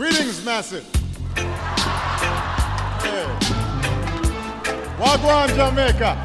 Greetings, Massive. Hey. Wagwan, Jamaica.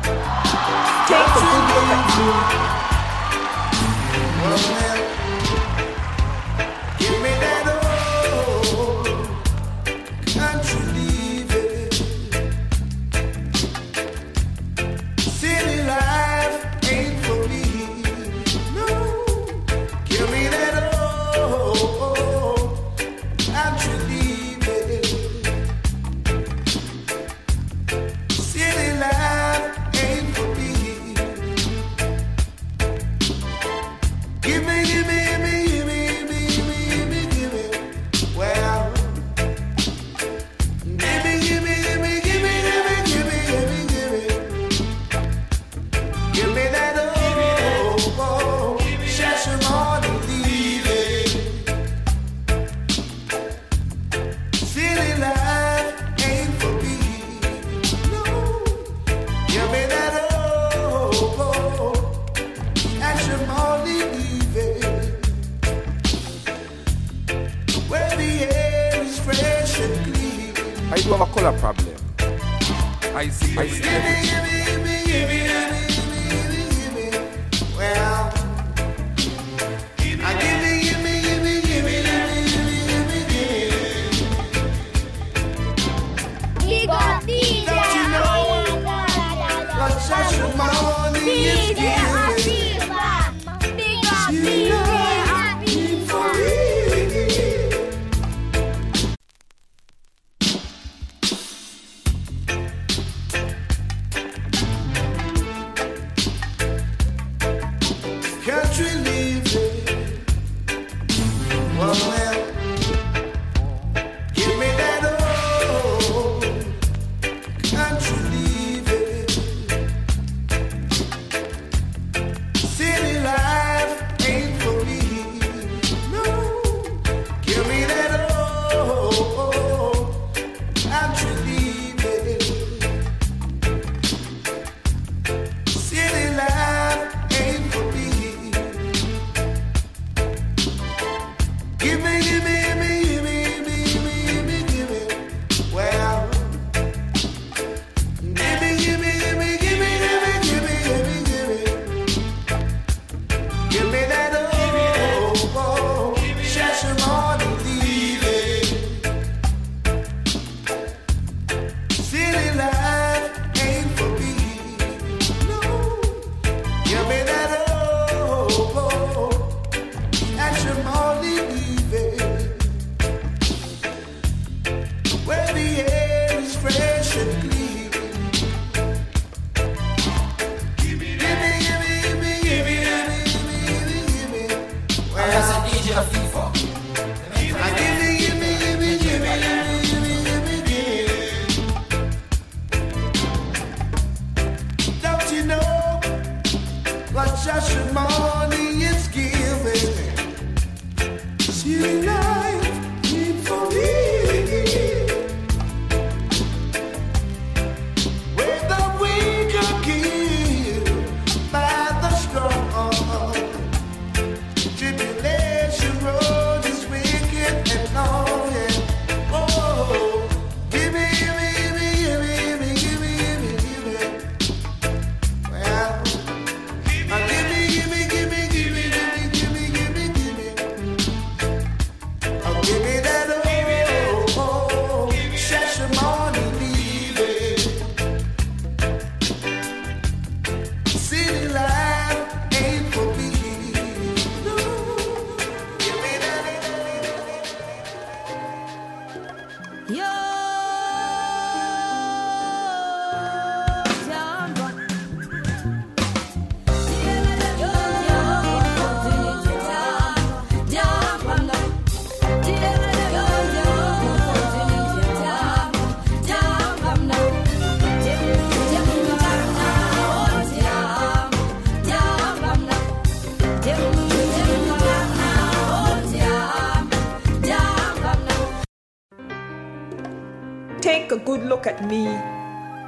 at me,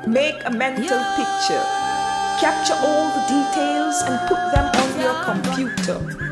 make a mental picture, capture all the details and put them on your computer.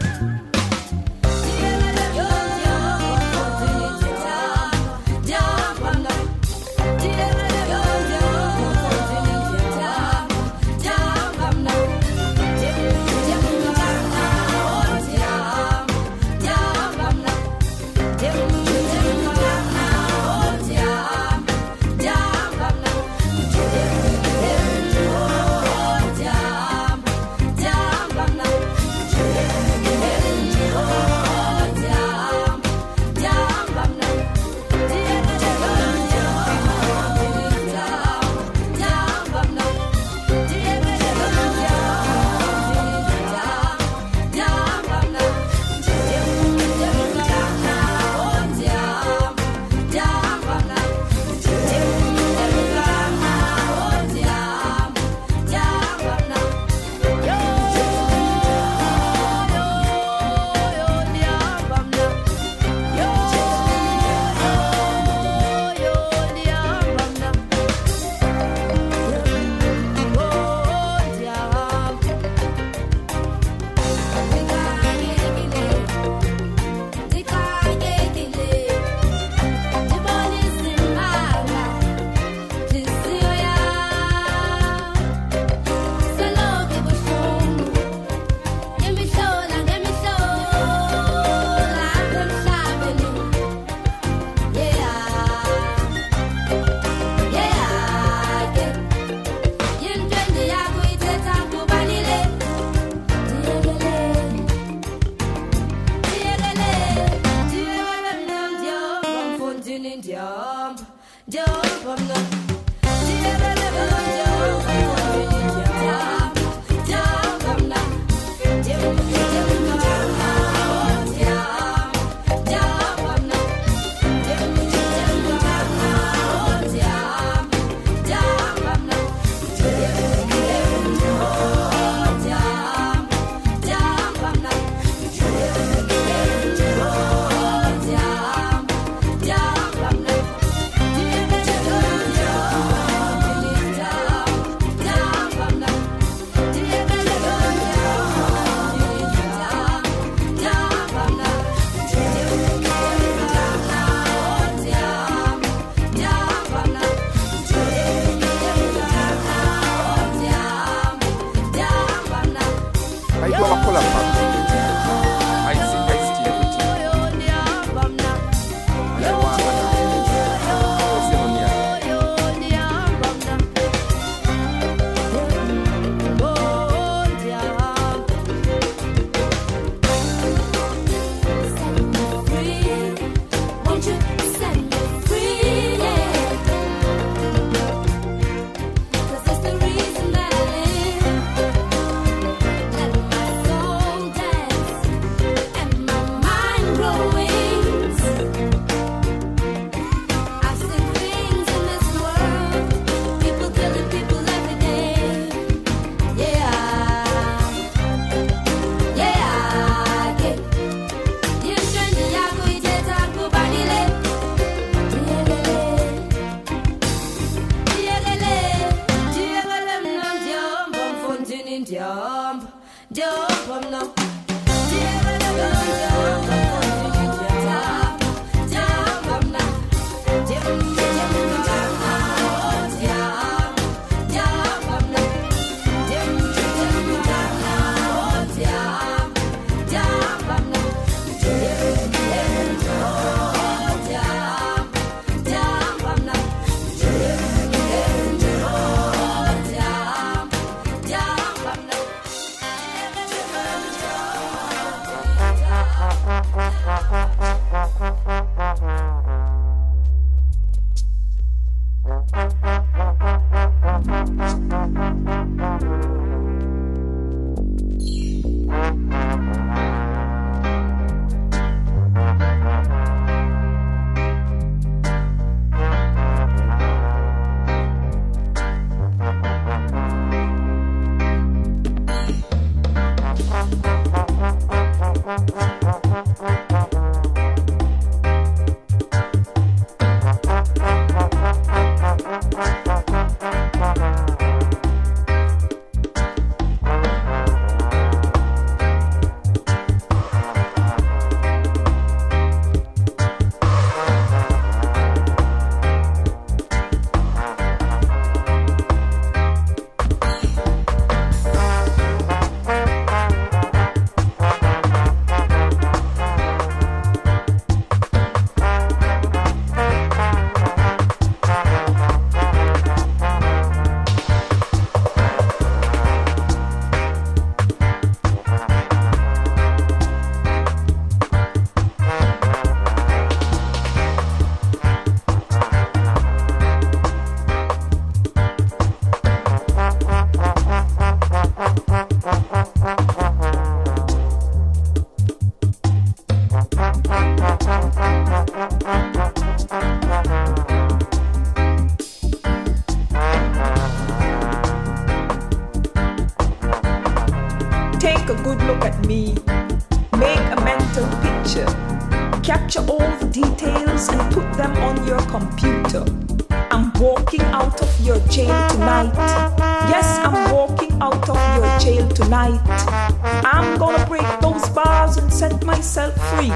I'm gonna break those bars and set myself free.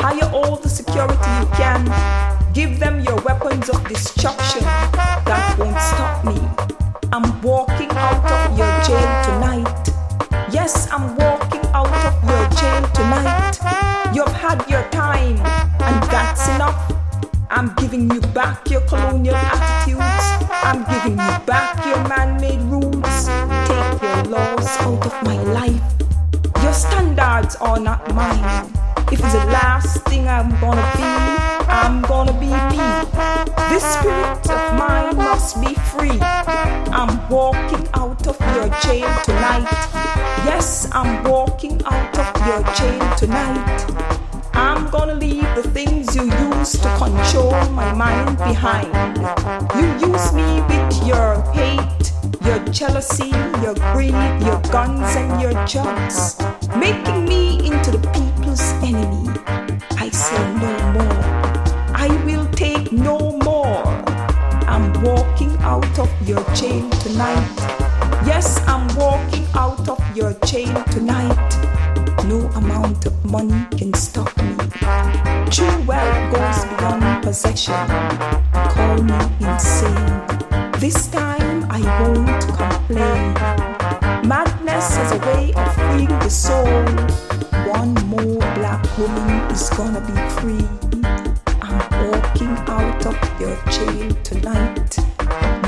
Hire all the security you can. Give them your weapons of destruction. That won't stop me. I'm walking out of your jail tonight. Yes, I'm walking out of your jail tonight. You've had your time, and that's enough. I'm giving you back your colonial attitudes. I'm giving you back your man made rules your laws out of my life. Your standards are not mine. If it's the last thing I'm gonna be, I'm gonna be me. This spirit of mine must be free. I'm walking out of your jail tonight. Yes, I'm walking out of your jail tonight. I'm gonna leave the things you used to control my mind behind. You use me with your hate jealousy, your greed, your guns, and your jobs, making me into the people's enemy. I say no more. I will take no more. I'm walking out of your chain tonight. Yes, I'm walking out of your chain tonight. No amount of money can stop me. True wealth goes beyond possession. Call me insane. This time I won't complain. Madness is a way of freeing the soul. One more black woman is gonna be free. I'm walking out of your jail tonight.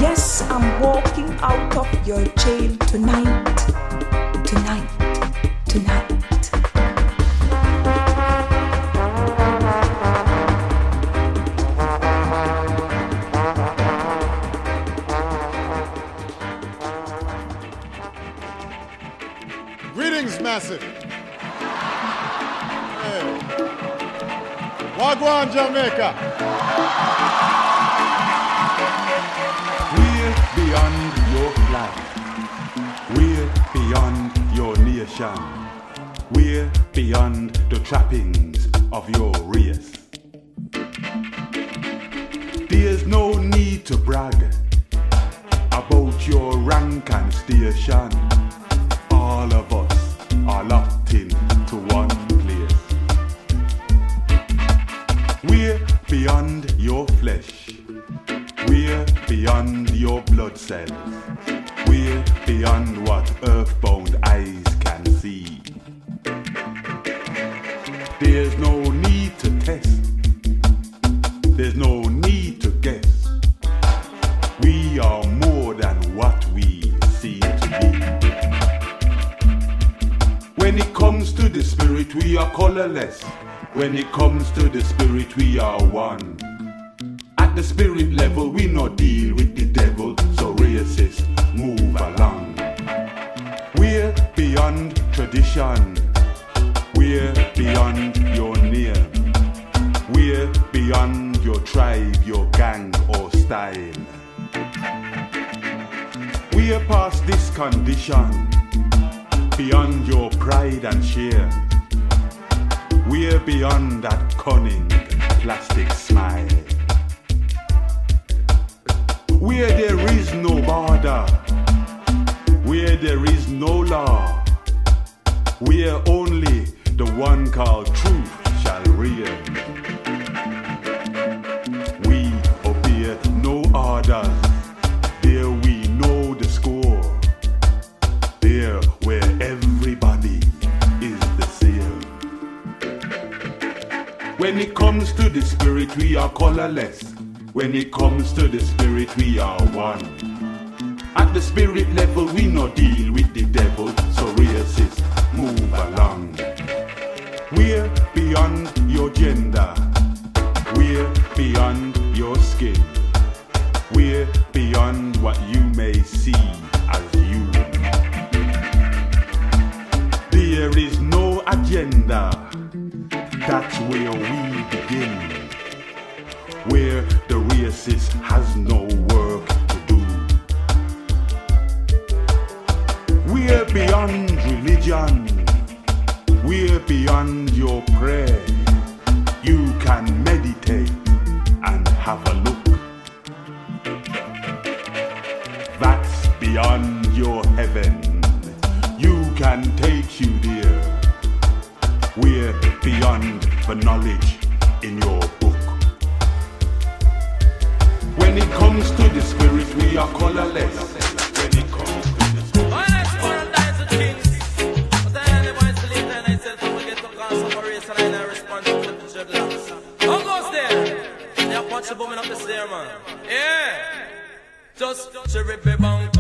Yes, I'm walking out of your jail tonight. Massive. Hey. Wagwan, Jamaica. We're beyond your flag. We're beyond your nation. We're beyond the trappings of your race. There's no need to brag about your rank and station. There's no need to test. There's no need to guess. We are more than what we seem to be. When it comes to the spirit, we are colorless. When it comes to the spirit, we are one. At the spirit level, we no deal with the devil, so racist, move along. We're beyond tradition. Beyond your tribe, your gang, or style. We're past this condition, beyond your pride and share. We're beyond that cunning plastic smile. Where there is no border, where there is no law, we're only the one called truth When it comes to the spirit, we are one. At the spirit level, we no deal with the devil, so beyond your prayer. You can meditate and have a look. That's beyond your heaven. You can take you there. We're beyond the knowledge in your book. When it comes to the spirit, we are colorless. Just chiribby bang,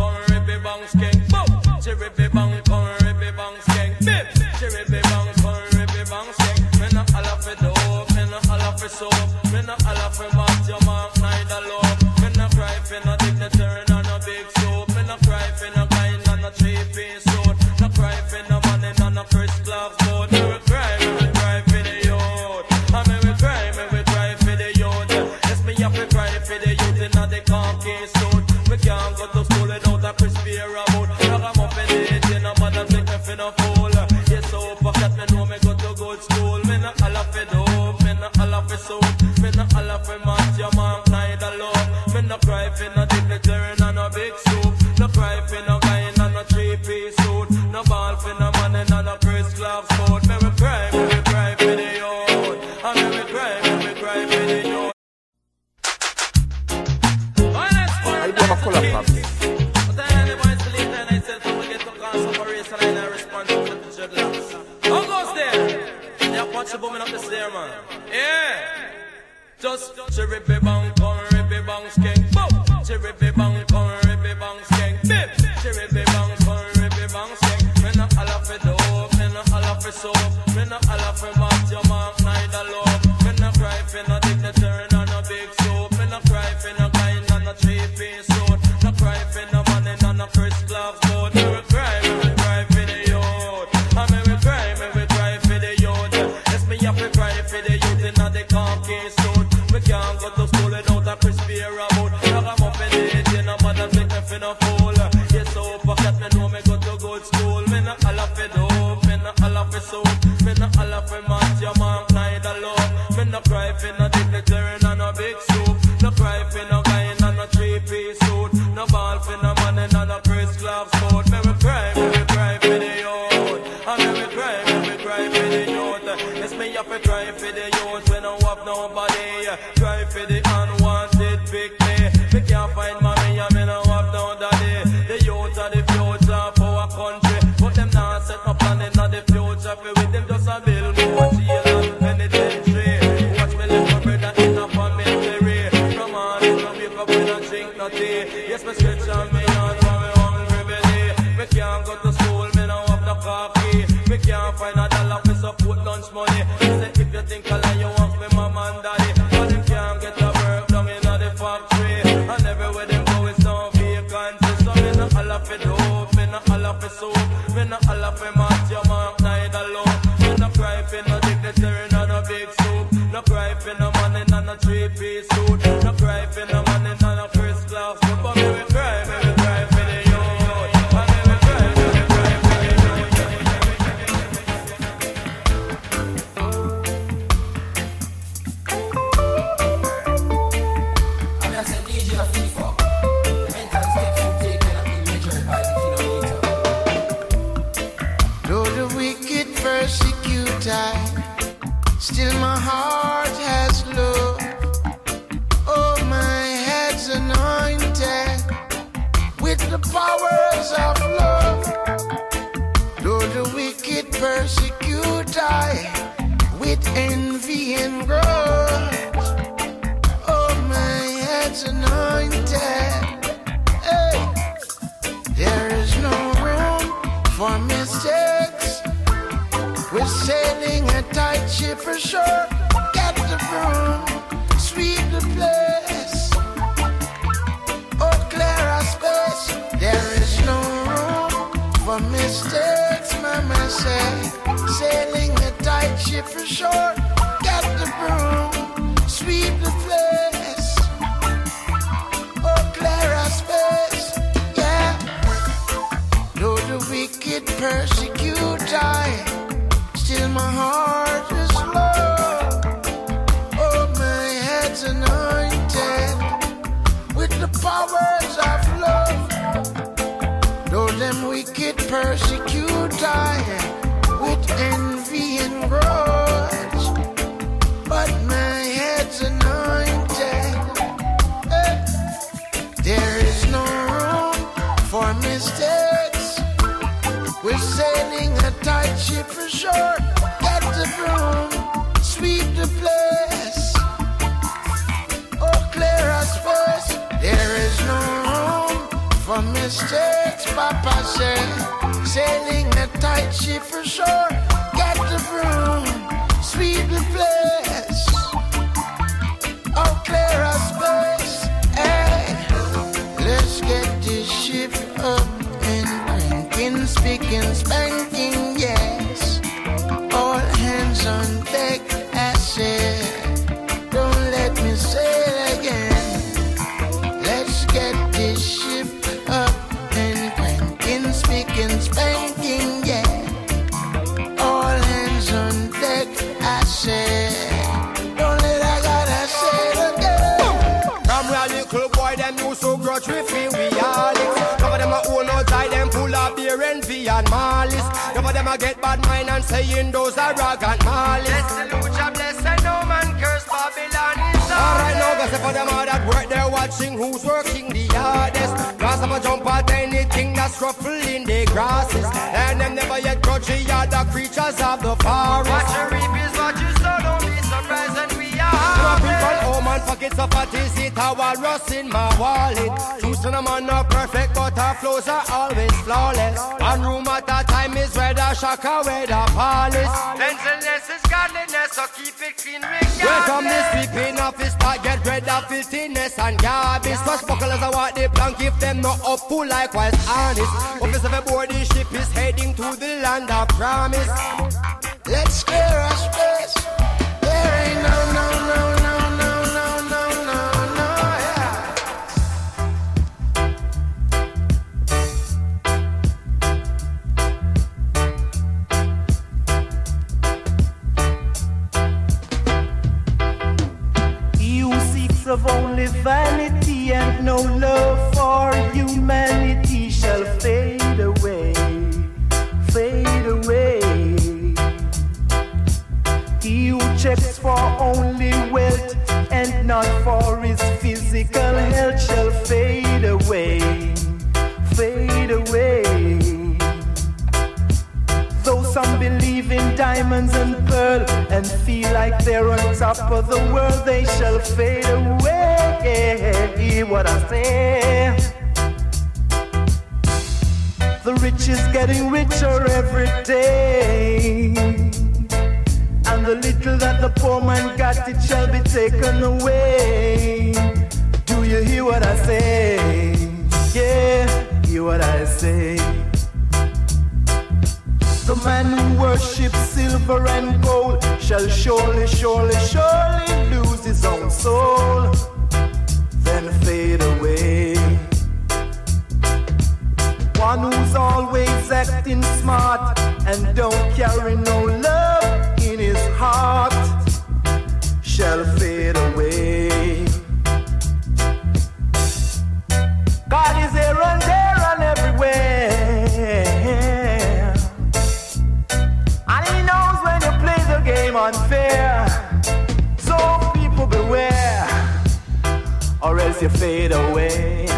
watch the woman up the stair, man. Yeah. Just cherry bang, come, ribby bang, skank, boom. Cherry bang, man's money. He say if you think I lie, you want me my man, daddy. But them can't get a work down in the factory. And everywhere them go it's some vacancy. So me not all of it hope, me not all of it soul. Me not all of it match your mark, neither low. Me no cry for no dignitary, no no big soup. No cry for no money, not a three piece. States, Papa said. Sailing a tight ship for sure. Got the broom, sweep the place. Oh, clear our space. Hey, let's get this ship up and cranking, speaking, spanking. And malice. Some of them a get bad mind and saying those are rag and malice. Bless the lucha, bless and no man curse Babylon is Alright now, go say for them all that work, they're watching who's working the hardest. Cause I'm a jump at anything that's ruffling the grasses. And them never yet grudge the other creatures of the forest. What you reap is what you sow, don't be surprised when we are. Some people home and pockets of a is it a walrus in my wallet. Choosing a man not perfect, but our flows are always flawless. One room at a time is where the shaka, where the polish. Gentleness is godliness, so keep it clean regardless. Welcome this sweeping office, start get rid of filthiness and garbage. Swashbucklers I want the plank, if them not up, pull likewise honest. Office of a board, the ship is heading to the land of promise. Let's clear our space. It shall be taken away. Do you hear what I say? Yeah, hear what I say. The man who worships silver and gold shall surely, surely, surely lose his own soul, then fade away. One who's always acting smart and don't carry no love in his heart shall fade away. God is here and there and everywhere. And he knows when you play the game unfair. So people beware, or else you fade away.